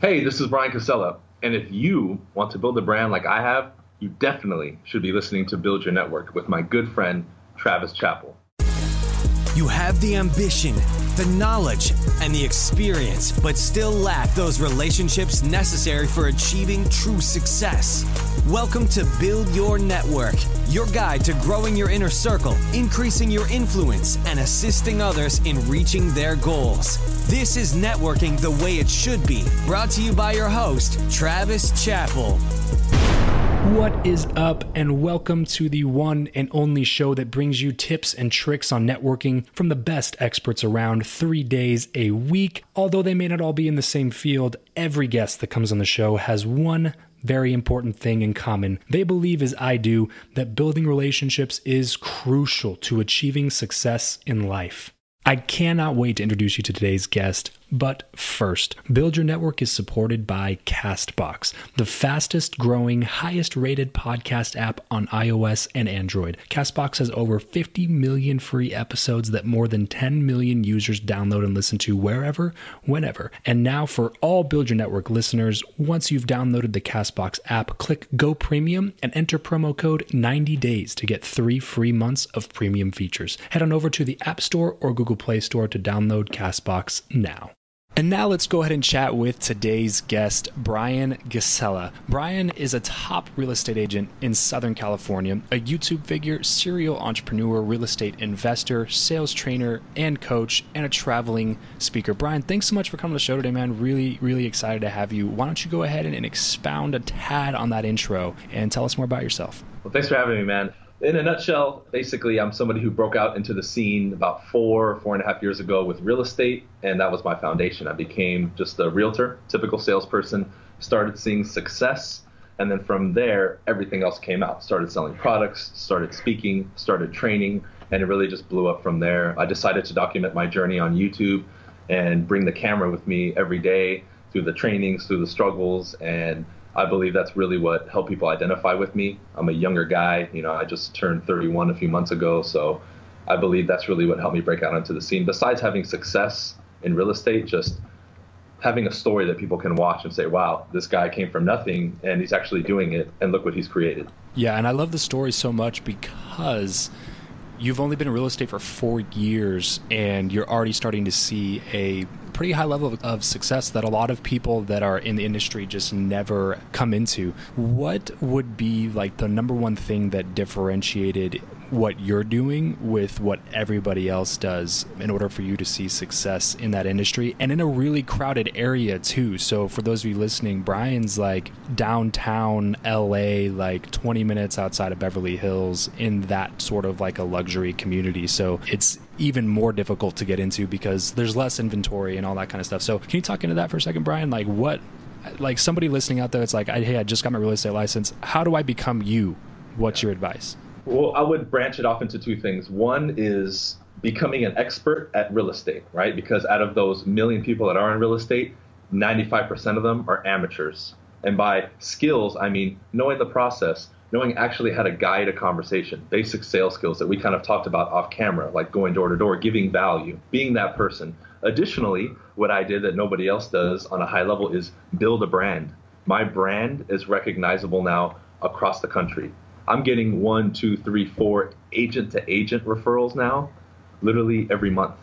Hey, this is Brian Casella. And if you want to build a brand like I have, you definitely should be listening to Build Your Network with my good friend, Travis Chappell. You have the ambition, the knowledge, and the experience, but still lack those relationships necessary for achieving true success. Welcome to Build Your Network, your guide to growing your inner circle, increasing your influence, and assisting others in reaching their goals. This is networking the way it should be. Brought to you by your host, Travis Chappell. What is up, and welcome to the one and only show that brings you tips and tricks on networking from the best experts around three days a week. Although they may not all be in the same field, every guest that comes on the show has one very important thing in common. They believe, as I do, that building relationships is crucial to achieving success in life. I cannot wait to introduce you to today's guest. But first, Build Your Network is supported by Castbox, the fastest growing, highest rated podcast app on iOS and Android. Castbox has over 50 million free episodes that more than 10 million users download and listen to wherever, whenever. And now, for all Build Your Network listeners, once you've downloaded the Castbox app, click Go Premium and enter promo code 90 days to get three free months of premium features. Head on over to the App Store or Google Play Store to download Castbox now. And now let's go ahead and chat with today's guest, Brian Casella. Brian is a top real estate agent in Southern California, a YouTube figure, serial entrepreneur, real estate investor, sales trainer, and coach, and a traveling speaker. Brian, thanks so much for coming to the show today, man. Really, really excited to have you. Why don't you go ahead and expound a tad on that intro and tell us more about yourself? Well, thanks for having me, man in a nutshell, basically, I'm somebody who broke out into the scene about four, four and a half years ago with real estate, and that was my foundation. I became just a realtor, typical salesperson, started seeing success, and then from there, everything else came out. Started selling products, started speaking, started training, and it really just blew up from there. I decided to document my journey on YouTube and bring the camera with me every day through the trainings, through the struggles, and I believe that's really what helped people identify with me. I'm a younger guy, you know, I just turned 31 a few months ago, so I believe that's really what helped me break out onto the scene. Besides having success in real estate, just having a story that people can watch and say, wow, this guy came from nothing and he's actually doing it, and look what he's created. Yeah, and I love the story so much because you've only been in real estate for four years and you're already starting to see a pretty high level of, success that a lot of people that are in the industry just never come into. What would be like the number one thing that differentiated what you're doing with what everybody else does in order for you to see success in that industry and in a really crowded area too. So for those of you listening, Brian's like downtown LA, like 20 minutes outside of Beverly Hills in that sort of like a luxury community. So it's even more difficult to get into because there's less inventory and all that kind of stuff. So can you talk into that for a second, Brian? Like what like somebody listening out there, it's like, hey, I just got my real estate license. How do I become you? What's your advice? Well, I would branch it off into two things. One is becoming an expert at real estate, right? Because out of those million people that are in real estate, 95% of them are amateurs. And by skills, I mean knowing the process, knowing actually how to guide a conversation, basic sales skills that we kind of talked about off camera, like going door to door, giving value, being that person. Additionally, what I did that nobody else does on a high level is build a brand. My brand is recognizable now across the country. I'm getting one, two, three, four agent to agent referrals now, literally every month.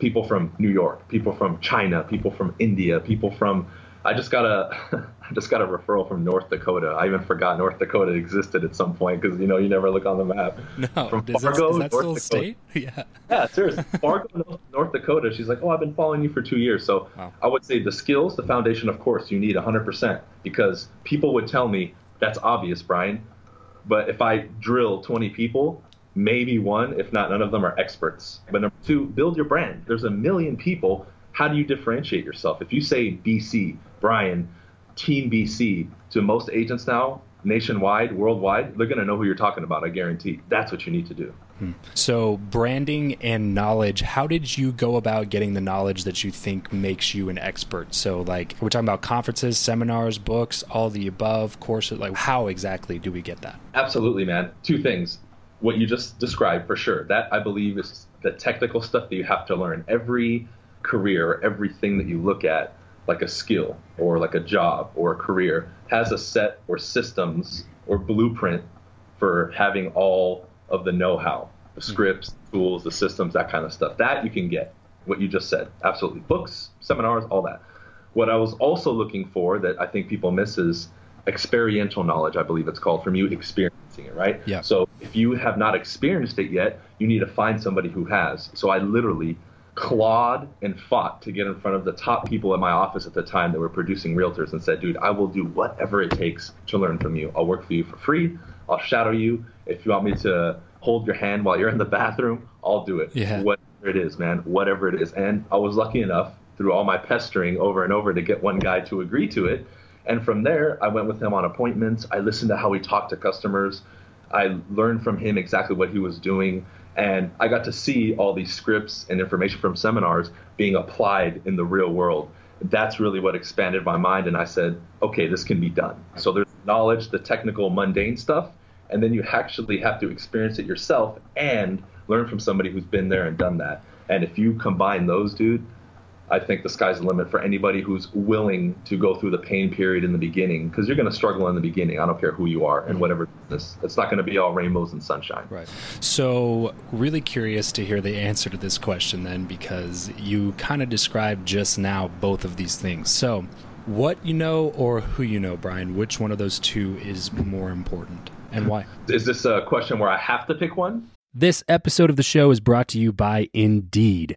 People from New York, people from China, people from India, people from I just got a I just got a referral from North Dakota. I even forgot North Dakota existed at some point because you know you never look on the map. No, from Fargo, that, is that still a state? Yeah. Yeah, seriously. Fargo, North Dakota. She's like, oh, I've been following you for two years. So wow. I would say the skills, the foundation, of course, you need 100% because people would tell me that's obvious, Brian. But if I drill 20 people, maybe one, if not none of them, are experts. But number two, build your brand. There's a million people. How do you differentiate yourself? If you say BC, Brian, Team BC to most agents now, nationwide, worldwide, they're going to know who you're talking about. I guarantee. That's what you need to do. Hmm. So, branding and knowledge, how did you go about getting the knowledge that you think makes you an expert? So, like, we're talking about conferences, seminars, books, all the above, courses. Like, how exactly do we get that? Absolutely, man. Two things. What you just described, for sure. That, I believe, is the technical stuff that you have to learn. Every career, everything that you look at, like a skill or like a job or a career has a set or systems or blueprint for having all of the know-how, the mm-hmm. scripts, tools, the systems, that kind of stuff. That you can get. What you just said, absolutely. Books, seminars, all that. What I was also looking for that I think people miss is experiential knowledge. I believe it's called from you experiencing it, right? Yeah. So if you have not experienced it yet, you need to find somebody who has. So I literally clawed and fought to get in front of the top people at my office at the time that were producing realtors and said, dude, I will do whatever it takes to learn from you. I'll work for you for free. I'll shadow you. If you want me to hold your hand while you're in the bathroom, I'll do it. Yeah. Whatever it is, man, whatever it is. And I was lucky enough through all my pestering over and over to get one guy to agree to it. And from there, I went with him on appointments. I listened to how he talked to customers. I learned from him exactly what he was doing. And I got to see all these scripts and information from seminars being applied in the real world. That's really what expanded my mind. And I said, okay, this can be done. So there's knowledge, the technical, mundane stuff. And then you actually have to experience it yourself and learn from somebody who's been there and done that. And if you combine those, dude, I think the sky's the limit for anybody who's willing to go through the pain period in the beginning because you're going to struggle in the beginning. I don't care who you are and mm-hmm. whatever business. It's not going to be all rainbows and sunshine. Right. So, really curious to hear the answer to this question then because you kind of described just now both of these things. So, what you know or who you know, Brian, which one of those two is more important and why? Is this a question where I have to pick one? This episode of the show is brought to you by Indeed.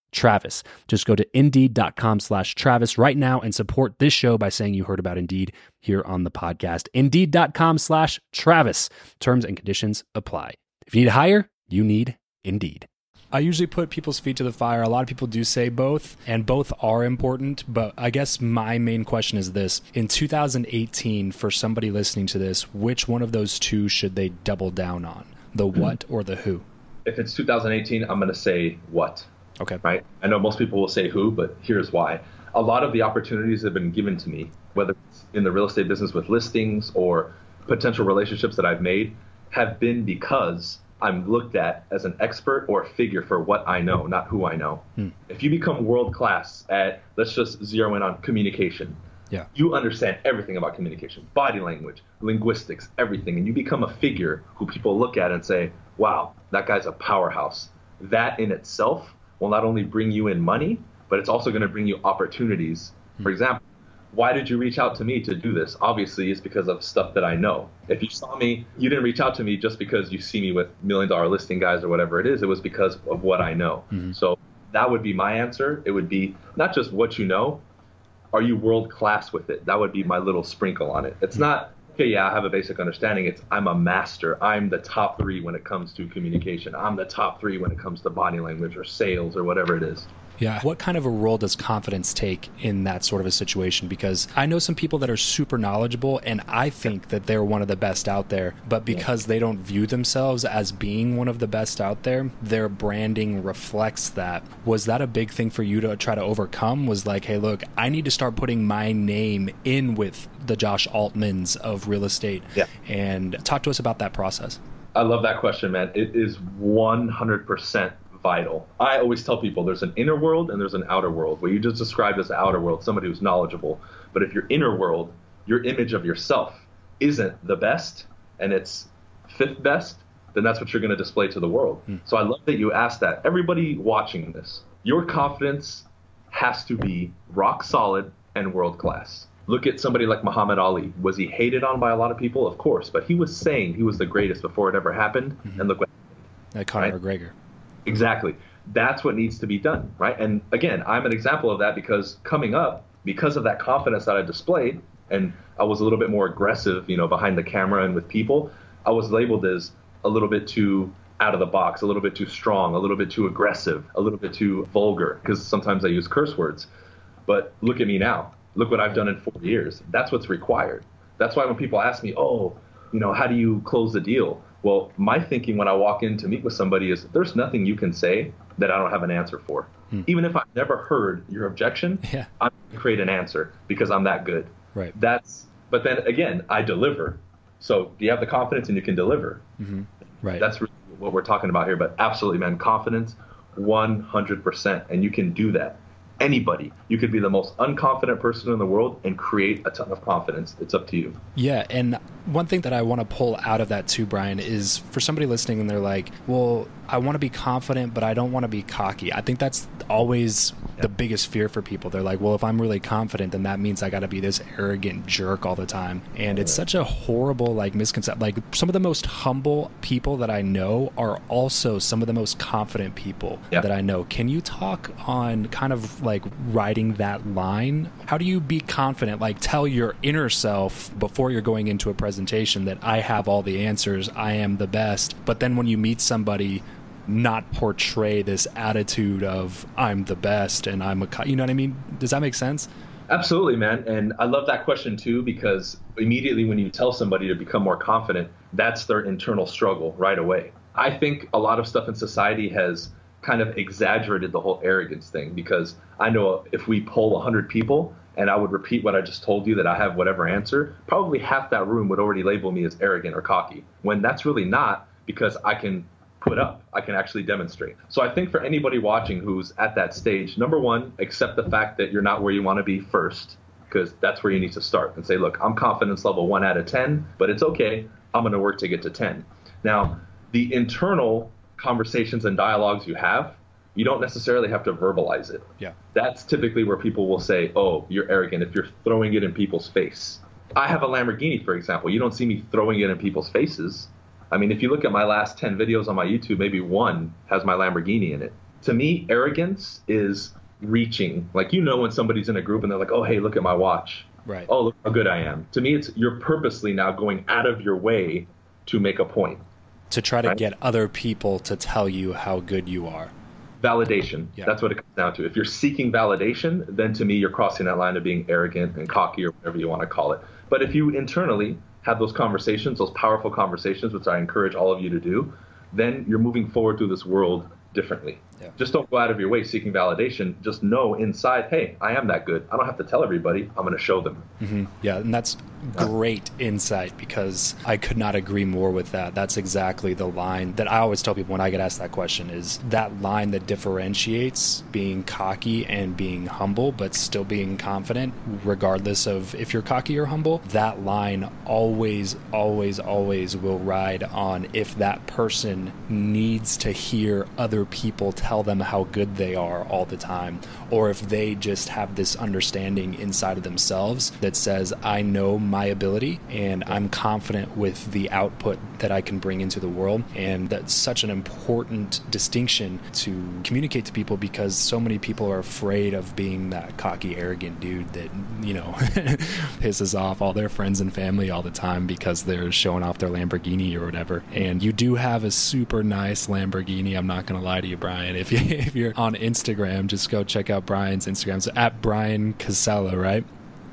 Travis. Just go to indeed.com slash Travis right now and support this show by saying you heard about Indeed here on the podcast. Indeed.com slash Travis. Terms and conditions apply. If you need to hire, you need Indeed. I usually put people's feet to the fire. A lot of people do say both, and both are important. But I guess my main question is this In 2018, for somebody listening to this, which one of those two should they double down on? The hmm. what or the who? If it's 2018, I'm going to say what. Okay. Right? I know most people will say who, but here's why. A lot of the opportunities that have been given to me, whether it's in the real estate business with listings or potential relationships that I've made, have been because I'm looked at as an expert or a figure for what I know, not who I know. Hmm. If you become world class at, let's just zero in on communication. Yeah. You understand everything about communication, body language, linguistics, everything, and you become a figure who people look at and say, "Wow, that guy's a powerhouse." That in itself will not only bring you in money, but it's also going to bring you opportunities. Hmm. For example, why did you reach out to me to do this? Obviously, it's because of stuff that I know. If you saw me, you didn't reach out to me just because you see me with million dollar listing guys or whatever it is. It was because of what I know. Mm-hmm. So that would be my answer. It would be not just what you know, are you world class with it? That would be my little sprinkle on it. It's mm-hmm. not, okay, yeah, I have a basic understanding. It's I'm a master. I'm the top three when it comes to communication. I'm the top three when it comes to body language or sales or whatever it is. Yeah. What kind of a role does confidence take in that sort of a situation? Because I know some people that are super knowledgeable and I think that they're one of the best out there, but because they don't view themselves as being one of the best out there, their branding reflects that. Was that a big thing for you to try to overcome? Was like, hey, look, I need to start putting my name in with the Josh Altmans of real estate. Yeah. And talk to us about that process. I love that question, man. It is 100% vital. I always tell people there's an inner world and there's an outer world. What you just described as the outer world, somebody who's knowledgeable. But if your inner world, your image of yourself, isn't the best and it's fifth best, then that's what you're going to display to the world. Hmm. So I love that you asked that. Everybody watching this, your confidence has to be rock solid and world class. Look at somebody like Muhammad Ali. Was he hated on by a lot of people? Of course, but he was saying he was the greatest before it ever happened. Mm-hmm. And look what. Like Conor right? McGregor. Exactly. That's what needs to be done, right? And again, I'm an example of that because coming up, because of that confidence that I displayed, and I was a little bit more aggressive, you know, behind the camera and with people, I was labeled as a little bit too out of the box, a little bit too strong, a little bit too aggressive, a little bit too vulgar, because sometimes I use curse words. But look at me now. Look what I've done in four years. That's what's required. That's why when people ask me, oh, you know, how do you close the deal? Well, my thinking when I walk in to meet with somebody is there's nothing you can say that I don't have an answer for. Hmm. Even if I've never heard your objection, yeah. I'm going to create an answer because I'm that good. Right. That's but then again, I deliver. So do you have the confidence and you can deliver. Mm-hmm. Right. That's really what we're talking about here. But absolutely, man, confidence, 100%. And you can do that anybody. You could be the most unconfident person in the world and create a ton of confidence. It's up to you. Yeah. And one thing that I want to pull out of that too, Brian, is for somebody listening and they're like, well, I want to be confident, but I don't want to be cocky. I think that's always the biggest fear for people. They're like, well, if I'm really confident, then that means I got to be this arrogant jerk all the time. And it's such a horrible, like, misconception. Like, some of the most humble people that I know are also some of the most confident people that I know. Can you talk on kind of like riding that line? How do you be confident? Like, tell your inner self before you're going into a presentation that I have all the answers, I am the best. But then when you meet somebody not portray this attitude of I'm the best and I'm a you know what I mean? Does that make sense? Absolutely, man. And I love that question too because immediately when you tell somebody to become more confident, that's their internal struggle right away. I think a lot of stuff in society has kind of exaggerated the whole arrogance thing because I know if we poll 100 people and I would repeat what I just told you that I have whatever answer, probably half that room would already label me as arrogant or cocky when that's really not because I can put up. I can actually demonstrate. So I think for anybody watching who's at that stage, number one, accept the fact that you're not where you want to be first, because that's where you need to start and say, look, I'm confidence level one out of 10, but it's okay. I'm going to work to get to 10. Now, the internal conversations and dialogues you have, you don't necessarily have to verbalize it. Yeah. That's typically where people will say, oh, you're arrogant if you're throwing it in people's face. I have a Lamborghini, for example. You don't see me throwing it in people's faces. I mean, if you look at my last 10 videos on my YouTube, maybe one has my Lamborghini in it. To me, arrogance is reaching. Like, you know, when somebody's in a group and they're like, oh, hey, look at my watch. Right. Oh, look how good I am. To me, it's you're purposely now going out of your way to make a point. To try to Right. get other people to tell you how good you are. Validation. Yeah. That's what it comes down to. If you're seeking validation, then to me, you're crossing that line of being arrogant and cocky or whatever you want to call it. But if you internally have those conversations, those powerful conversations, which I encourage all of you to do, then you're moving forward through this world differently. Yeah. Just don't go out of your way seeking validation. Just know inside, hey, I am that good. I don't have to tell everybody. I'm going to show them. hmm Yeah, and that's great insight because I could not agree more with that. That's exactly the line that I always tell people when I get asked that question is that line that differentiates being cocky and being humble, but still being confident, regardless of if you're cocky or humble. That line always, always, always will ride on if that person needs to hear other people tell them how good they are all the time, or if they just have this understanding inside of themselves that says, I know my ability and I'm confident with the output that I can bring into the world. And that's such an important distinction to communicate to people because so many people are afraid of being that cocky, arrogant dude that, you know, pisses off all their friends and family all the time because they're showing off their Lamborghini or whatever. And you do have a super nice Lamborghini. I'm not going to lie to you, Brian. If, you, if you're on Instagram, just go check out Brian's Instagram. So at Brian Casella, right?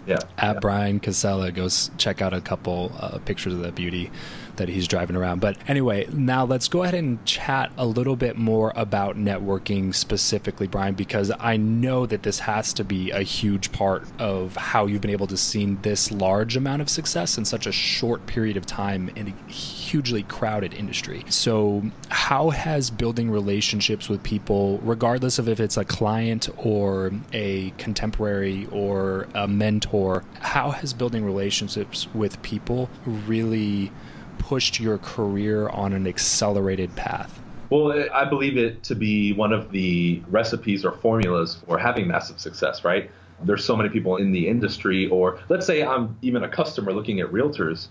Yeah. at yeah. Brian Casella. Go check out a couple uh, pictures of that beauty that he's driving around. But anyway, now let's go ahead and chat a little bit more about networking specifically, Brian, because I know that this has to be a huge part of how you've been able to see this large amount of success in such a short period of time in a hugely crowded industry. So, how has building relationships with people, regardless of if it's a client or a contemporary or a mentor, how has building relationships with people really pushed your career on an accelerated path? Well, I believe it to be one of the recipes or formulas for having massive success, right? There's so many people in the industry, or let's say I'm even a customer looking at realtors.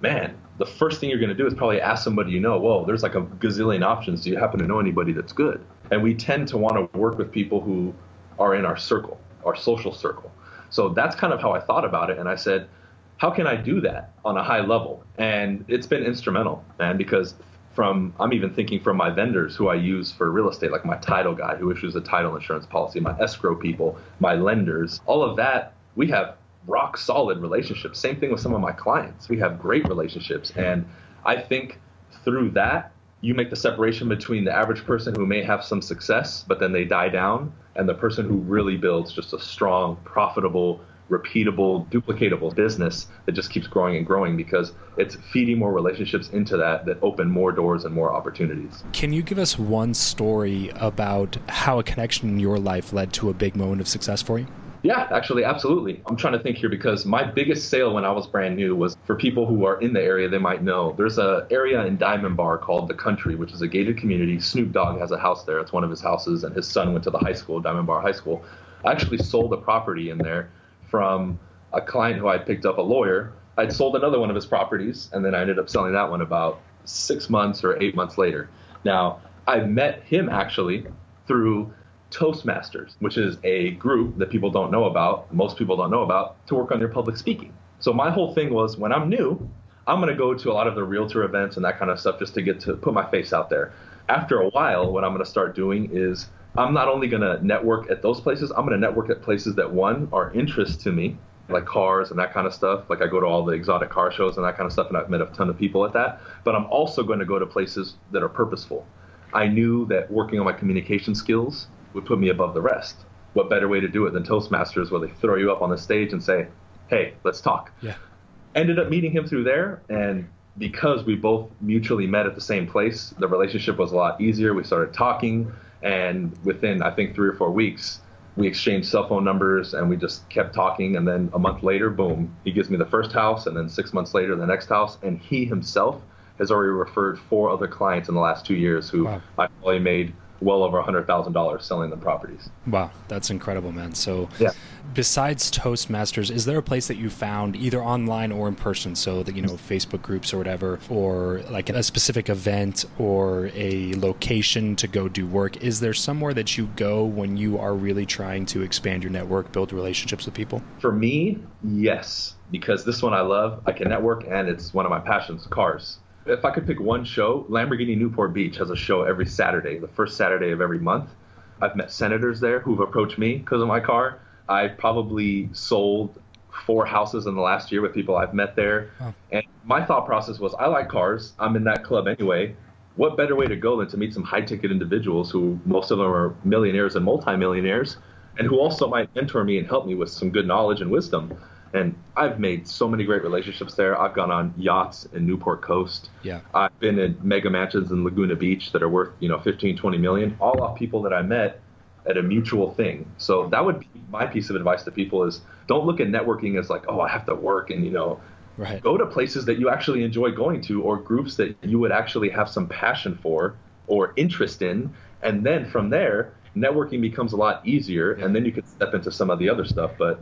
Man, the first thing you're going to do is probably ask somebody you know, whoa, there's like a gazillion options. Do you happen to know anybody that's good? And we tend to want to work with people who are in our circle, our social circle. So that's kind of how I thought about it. And I said, how can I do that on a high level? And it's been instrumental, man, because from I'm even thinking from my vendors who I use for real estate, like my title guy who issues a title insurance policy, my escrow people, my lenders, all of that, we have rock solid relationships. Same thing with some of my clients. We have great relationships. And I think through that, you make the separation between the average person who may have some success, but then they die down, and the person who really builds just a strong, profitable, repeatable, duplicatable business that just keeps growing and growing because it's feeding more relationships into that that open more doors and more opportunities. Can you give us one story about how a connection in your life led to a big moment of success for you? Yeah, actually, absolutely. I'm trying to think here because my biggest sale when I was brand new was for people who are in the area, they might know. There's an area in Diamond Bar called The Country, which is a gated community. Snoop Dogg has a house there. It's one of his houses, and his son went to the high school, Diamond Bar High School. I actually sold a property in there from a client who I picked up, a lawyer. I'd sold another one of his properties, and then I ended up selling that one about six months or eight months later. Now, I met him actually through Toastmasters, which is a group that people don't know about, most people don't know about, to work on your public speaking. So my whole thing was when I'm new, I'm going to go to a lot of the realtor events and that kind of stuff just to get to put my face out there. After a while, what I'm going to start doing is I'm not only going to network at those places, I'm going to network at places that one are interest to me, like cars and that kind of stuff. Like I go to all the exotic car shows and that kind of stuff, and I've met a ton of people at that. But I'm also going to go to places that are purposeful. I knew that working on my communication skills would put me above the rest. what better way to do it than Toastmasters, where they throw you up on the stage and say, "Hey, let's talk." Yeah. Ended up meeting him through there, and because we both mutually met at the same place, the relationship was a lot easier. We started talking, and within I think three or four weeks, we exchanged cell phone numbers and we just kept talking. And then a month later, boom, he gives me the first house, and then six months later, the next house. And he himself has already referred four other clients in the last two years who Wow. I've only made well over $100,000 selling the properties. Wow, that's incredible, man. So, Yeah. besides Toastmasters, is there a place that you found either online or in person? So that you know, Facebook groups or whatever, or like a specific event or a location to go do work. Is there somewhere that you go when you are really trying to expand your network, build relationships with people? For me, yes, because this one I love. I can network, and it's one of my passions cars. If I could pick one show, Lamborghini Newport Beach has a show every Saturday, the first Saturday of every month. I've met senators there who've approached me because of my car. I've probably sold four houses in the last year with people I've met there. And my thought process was I like cars. I'm in that club anyway. What better way to go than to meet some high ticket individuals who most of them are millionaires and multimillionaires and who also might mentor me and help me with some good knowledge and wisdom. And I've made so many great relationships there. I've gone on yachts in Newport Coast. Yeah. I've been in mega mansions in Laguna Beach that are worth, you know, 15, 20 million, all off people that I met at a mutual thing. So that would be my piece of advice to people is don't look at networking as like, oh, I have to work and, you know, Right. go to places that you actually enjoy going to or groups that you would actually have some passion for or interest in. And then from there, networking becomes a lot easier and then you can step into some of the other stuff. But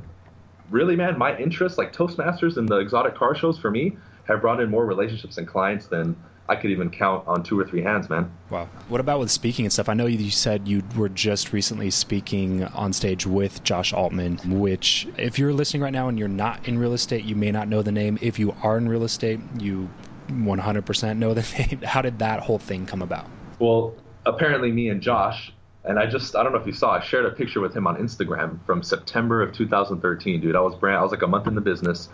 really, man, my interests like Toastmasters and the exotic car shows for me have brought in more relationships and clients than I could even count on two or three hands, man. Wow. What about with speaking and stuff? I know you said you were just recently speaking on stage with Josh Altman, which, if you're listening right now and you're not in real estate, you may not know the name. If you are in real estate, you 100% know the name. How did that whole thing come about? Well, apparently, me and Josh, and I just, I don't know if you saw, I shared a picture with him on Instagram from September of 2013, dude. I was brand, I was like a month in the business.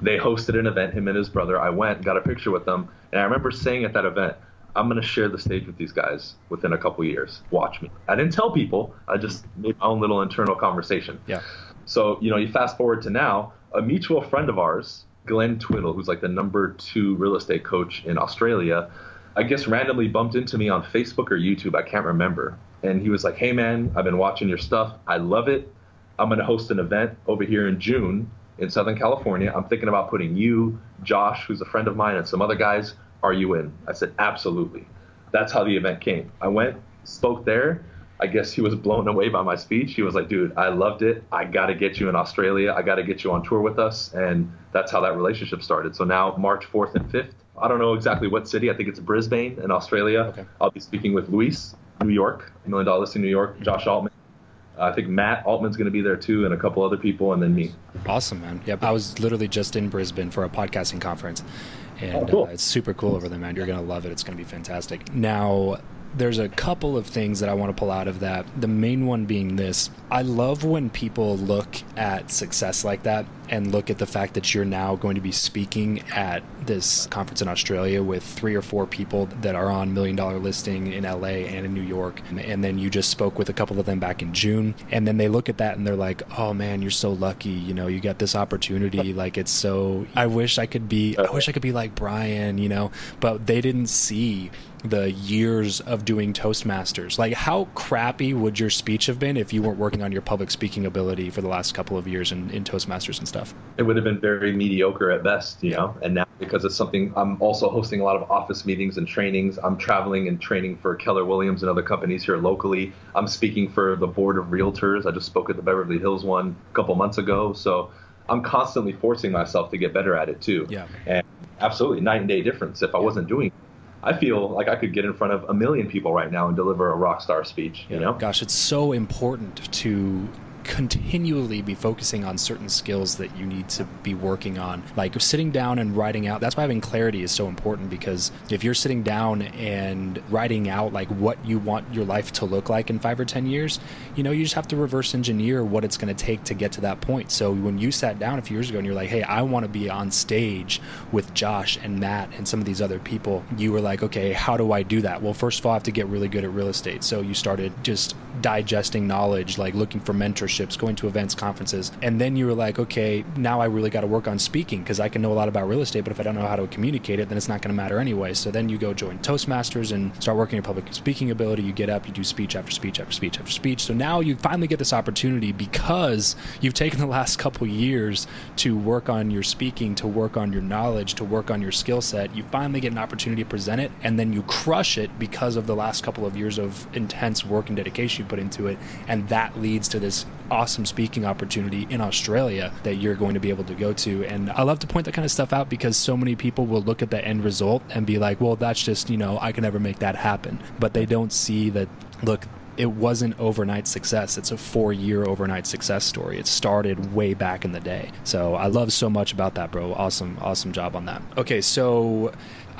They hosted an event, him and his brother. I went, got a picture with them, and I remember saying at that event, I'm going to share the stage with these guys within a couple years. Watch me. I didn't tell people, I just made my own little internal conversation. Yeah. So, you know, you fast forward to now, a mutual friend of ours, Glenn Twiddle, who's like the number two real estate coach in Australia, I guess randomly bumped into me on Facebook or YouTube. I can't remember. And he was like, hey, man, I've been watching your stuff. I love it. I'm going to host an event over here in June in Southern California. I'm thinking about putting you, Josh, who's a friend of mine, and some other guys. Are you in? I said, absolutely. That's how the event came. I went, spoke there. I guess he was blown away by my speech. He was like, dude, I loved it. I got to get you in Australia. I got to get you on tour with us. And that's how that relationship started. So now, March 4th and 5th, I don't know exactly what city. I think it's Brisbane in Australia. Okay. I'll be speaking with Luis, New York, Million Dollar Listing New York, Josh Altman. I think Matt Altman's going to be there too, and a couple other people, and then me. Awesome, man. Yep. I was literally just in Brisbane for a podcasting conference, and Oh, cool. uh, it's super cool over there, man. You're going to love it. It's going to be fantastic. Now, there's a couple of things that I want to pull out of that. The main one being this I love when people look at success like that and look at the fact that you're now going to be speaking at this conference in Australia with three or four people that are on Million Dollar Listing in LA and in New York. And then you just spoke with a couple of them back in June. And then they look at that and they're like, oh man, you're so lucky. You know, you got this opportunity. Like, it's so, I wish I could be, I wish I could be like Brian, you know, but they didn't see the years of doing Toastmasters. Like, how crappy would your speech have been if you weren't working on your public speaking ability for the last couple of years in, in Toastmasters and stuff? it would have been very mediocre at best, you know. And now because it's something I'm also hosting a lot of office meetings and trainings. I'm traveling and training for Keller Williams and other companies here locally. I'm speaking for the board of realtors. I just spoke at the Beverly Hills one a couple months ago. So I'm constantly forcing myself to get better at it too. Yeah. And absolutely night and day difference. If I wasn't doing it, I feel like I could get in front of a million people right now and deliver a rock star speech, you know? Gosh, it's so important to continually be focusing on certain skills that you need to be working on. Like sitting down and writing out. That's why having clarity is so important because if you're sitting down and writing out like what you want your life to look like in five or 10 years, you know, you just have to reverse engineer what it's going to take to get to that point. So when you sat down a few years ago and you're like, hey, I want to be on stage with Josh and Matt and some of these other people, you were like, okay, how do I do that? Well, first of all, I have to get really good at real estate. So you started just digesting knowledge, like looking for going to events, conferences. And then you were like, okay, now I really got to work on speaking because I can know a lot about real estate, but if I don't know how to communicate it, then it's not going to matter anyway. So then you go join Toastmasters and start working your public speaking ability. You get up, you do speech after speech after speech after speech. So now you finally get this opportunity because you've taken the last couple years to work on your speaking, to work on your knowledge, to work on your skill set. You finally get an opportunity to present it, and then you crush it because of the last couple of years of intense work and dedication you put into it. And that leads to this awesome speaking opportunity in Australia that you're going to be able to go to. And I love to point that kind of stuff out because so many people will look at the end result and be like, well, that's just, you know, I can never make that happen. But they don't see that, look, it wasn't overnight success. It's a four year overnight success story. It started way back in the day. So I love so much about that, bro. Awesome, awesome job on that. Okay, so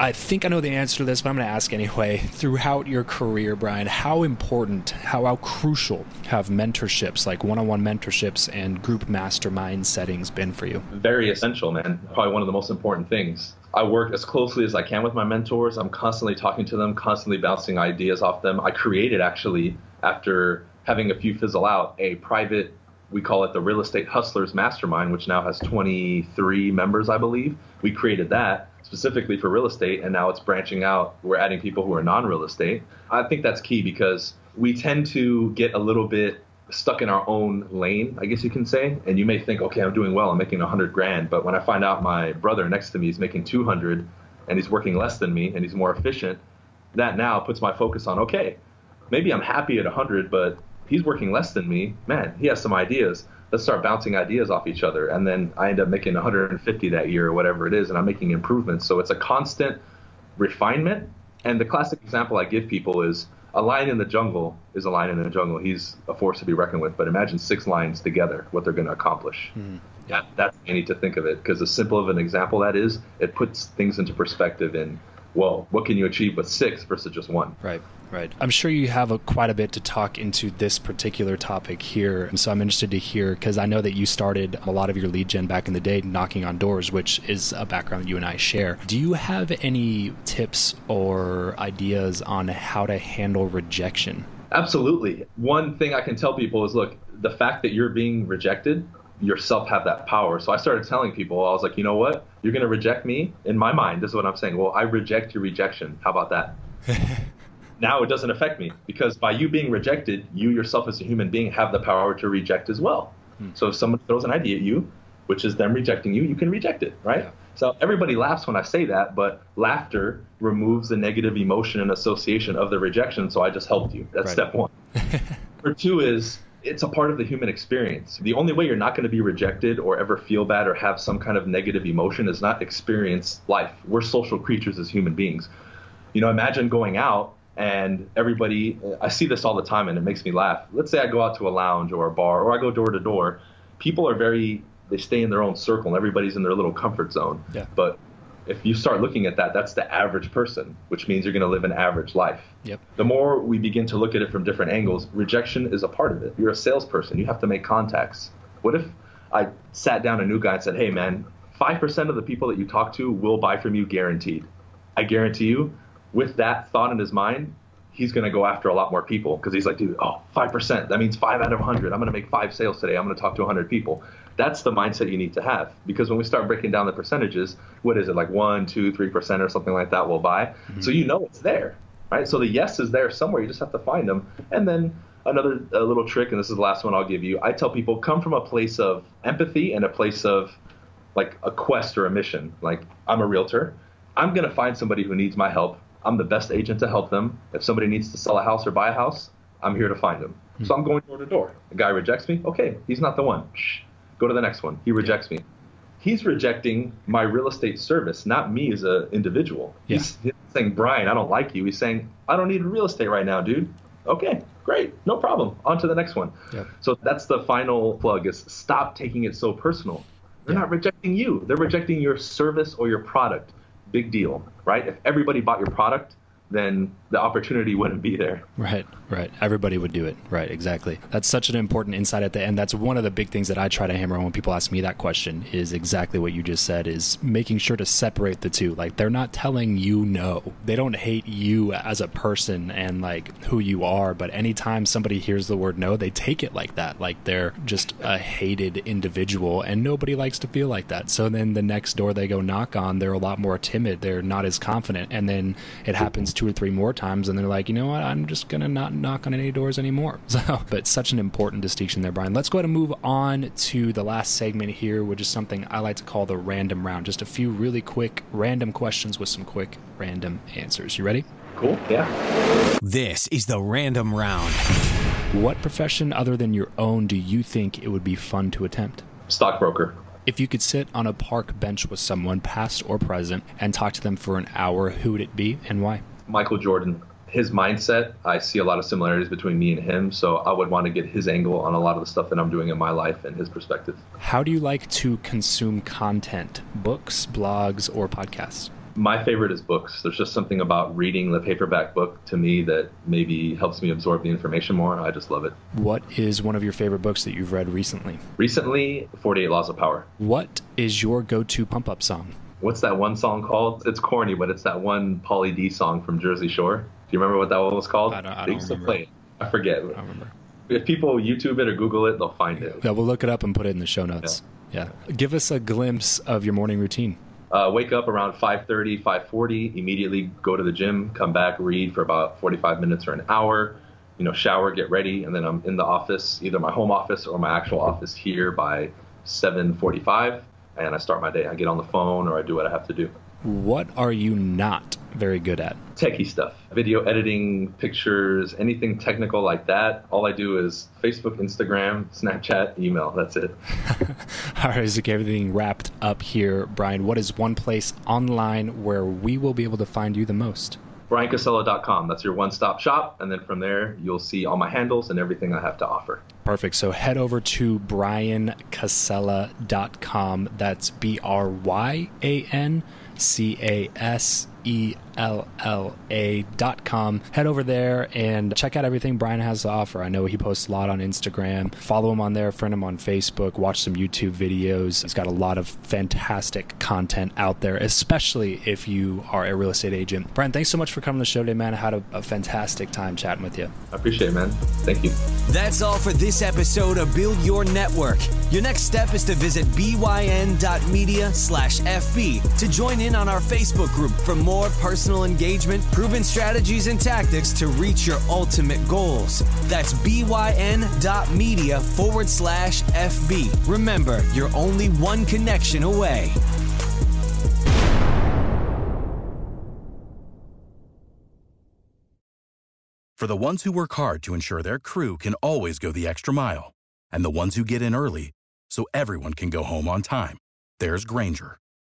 I think I know the answer to this, but I'm going to ask anyway. Throughout your career, Brian, how important, how, how crucial have mentorships, like one on one mentorships and group mastermind settings, been for you? Very essential, man. Probably one of the most important things. I work as closely as I can with my mentors. I'm constantly talking to them, constantly bouncing ideas off them. I created actually, after having a few fizzle out, a private, we call it the Real Estate Hustlers Mastermind, which now has 23 members, I believe. We created that specifically for real estate, and now it's branching out. We're adding people who are non real estate. I think that's key because we tend to get a little bit stuck in our own lane, I guess you can say. And you may think, okay, I'm doing well, I'm making 100 grand. But when I find out my brother next to me is making 200 and he's working less than me and he's more efficient, that now puts my focus on, okay, maybe I'm happy at 100, but he's working less than me. Man, he has some ideas. Let's start bouncing ideas off each other. And then I end up making 150 that year or whatever it is, and I'm making improvements. So it's a constant refinement. And the classic example I give people is a lion in the jungle is a lion in the jungle. He's a force to be reckoned with. But imagine six lions together, what they're going to accomplish. Mm, yeah, that's you need to think of it because as simple of an example that is, it puts things into perspective. In well, what can you achieve with six versus just one? Right. Right. I'm sure you have a, quite a bit to talk into this particular topic here. And so I'm interested to hear because I know that you started a lot of your lead gen back in the day knocking on doors, which is a background you and I share. Do you have any tips or ideas on how to handle rejection? Absolutely. One thing I can tell people is look, the fact that you're being rejected yourself have that power. So I started telling people, I was like, you know what? You're going to reject me in my mind. This is what I'm saying. Well, I reject your rejection. How about that? now it doesn't affect me because by you being rejected, you yourself as a human being have the power to reject as well. Hmm. So if someone throws an idea at you, which is them rejecting you, you can reject it, right? Yeah. So everybody laughs when I say that, but laughter removes the negative emotion and association of the rejection. So I just helped you. That's right. step one. Number two is it's a part of the human experience. The only way you're not going to be rejected or ever feel bad or have some kind of negative emotion is not experience life. We're social creatures as human beings. You know, imagine going out and everybody i see this all the time and it makes me laugh let's say i go out to a lounge or a bar or i go door to door people are very they stay in their own circle and everybody's in their little comfort zone yeah. but if you start looking at that that's the average person which means you're going to live an average life yep. the more we begin to look at it from different angles rejection is a part of it you're a salesperson you have to make contacts what if i sat down a new guy and said hey man 5% of the people that you talk to will buy from you guaranteed i guarantee you with that thought in his mind, he's going to go after a lot more people because he's like, dude, oh, 5%. That means five out of 100. I'm going to make five sales today. I'm going to talk to 100 people. That's the mindset you need to have because when we start breaking down the percentages, what is it, like one, two, three percent or something like that will buy? Mm-hmm. So you know it's there, right? So the yes is there somewhere. You just have to find them. And then another little trick, and this is the last one I'll give you. I tell people come from a place of empathy and a place of like a quest or a mission. Like I'm a realtor. I'm going to find somebody who needs my help I'm the best agent to help them. If somebody needs to sell a house or buy a house, I'm here to find them. Mm-hmm. So I'm going door to door. The guy rejects me. Okay, he's not the one. Shh. Go to the next one. He rejects yeah. me. He's rejecting my real estate service, not me as an individual. Yeah. He's, he's saying, Brian, I don't like you. He's saying, I don't need real estate right now, dude. Okay, Great, no problem. On to the next one. Yep. So that's the final plug is stop taking it so personal. They're not rejecting you. They're rejecting your service or your product. Big deal, right? If everybody bought your product, then the opportunity wouldn't be there. Right, right. Everybody would do it. Right, exactly. That's such an important insight at the end. That's one of the big things that I try to hammer on when people ask me that question is exactly what you just said is making sure to separate the two. Like they're not telling you no. They don't hate you as a person and like who you are, but anytime somebody hears the word no, they take it like that. Like they're just a hated individual and nobody likes to feel like that. So then the next door they go knock on, they're a lot more timid. They're not as confident. And then it happens two or three more times and they're like, you know what, I'm just gonna not knock on any doors anymore. So, but such an important distinction there, Brian. Let's go ahead and move on to the last segment here, which is something I like to call the random round. Just a few really quick random questions with some quick random answers. You ready? Cool. Yeah. This is the random round. What profession other than your own do you think it would be fun to attempt? Stockbroker. If you could sit on a park bench with someone, past or present, and talk to them for an hour, who would it be and why? Michael Jordan his mindset, I see a lot of similarities between me and him. So I would want to get his angle on a lot of the stuff that I'm doing in my life and his perspective. How do you like to consume content? Books, blogs, or podcasts? My favorite is books. There's just something about reading the paperback book to me that maybe helps me absorb the information more. I just love it. What is one of your favorite books that you've read recently? Recently, 48 Laws of Power. What is your go to pump up song? What's that one song called? It's corny, but it's that one Pauly D song from Jersey Shore Do you remember what that one was called? I don't, I don't remember. Play it. I forget. I don't remember. If people YouTube it or Google it, they'll find it. Yeah, we'll look it up and put it in the show notes. Yeah. yeah. Give us a glimpse of your morning routine. Uh, wake up around 5.30, 5.40, immediately go to the gym, come back, read for about 45 minutes or an hour, you know, shower, get ready, and then I'm in the office, either my home office or my actual office here by 7.45, and I start my day. I get on the phone or I do what I have to do. What are you not very good at? Techie stuff, video editing, pictures, anything technical like that. All I do is Facebook, Instagram, Snapchat, email. That's it. All right, is everything wrapped up here, Brian? What is one place online where we will be able to find you the most? BrianCasella.com. That's your one stop shop. And then from there, you'll see all my handles and everything I have to offer. Perfect. So head over to BrianCasella.com. That's B R Y A N C A S E L L A dot com. Head over there and check out everything Brian has to offer. I know he posts a lot on Instagram. Follow him on there, friend him on Facebook, watch some YouTube videos. He's got a lot of fantastic content out there, especially if you are a real estate agent. Brian, thanks so much for coming to the show today, man. I had a, a fantastic time chatting with you. I appreciate it, man. Thank you. That's all for this episode of Build Your Network. Your next step is to visit byn.media slash FB to join in on our Facebook group for more personal engagement, proven strategies, and tactics to reach your ultimate goals. That's byn.media forward slash FB. Remember, you're only one connection away. For the ones who work hard to ensure their crew can always go the extra mile, and the ones who get in early so everyone can go home on time, there's Grainger,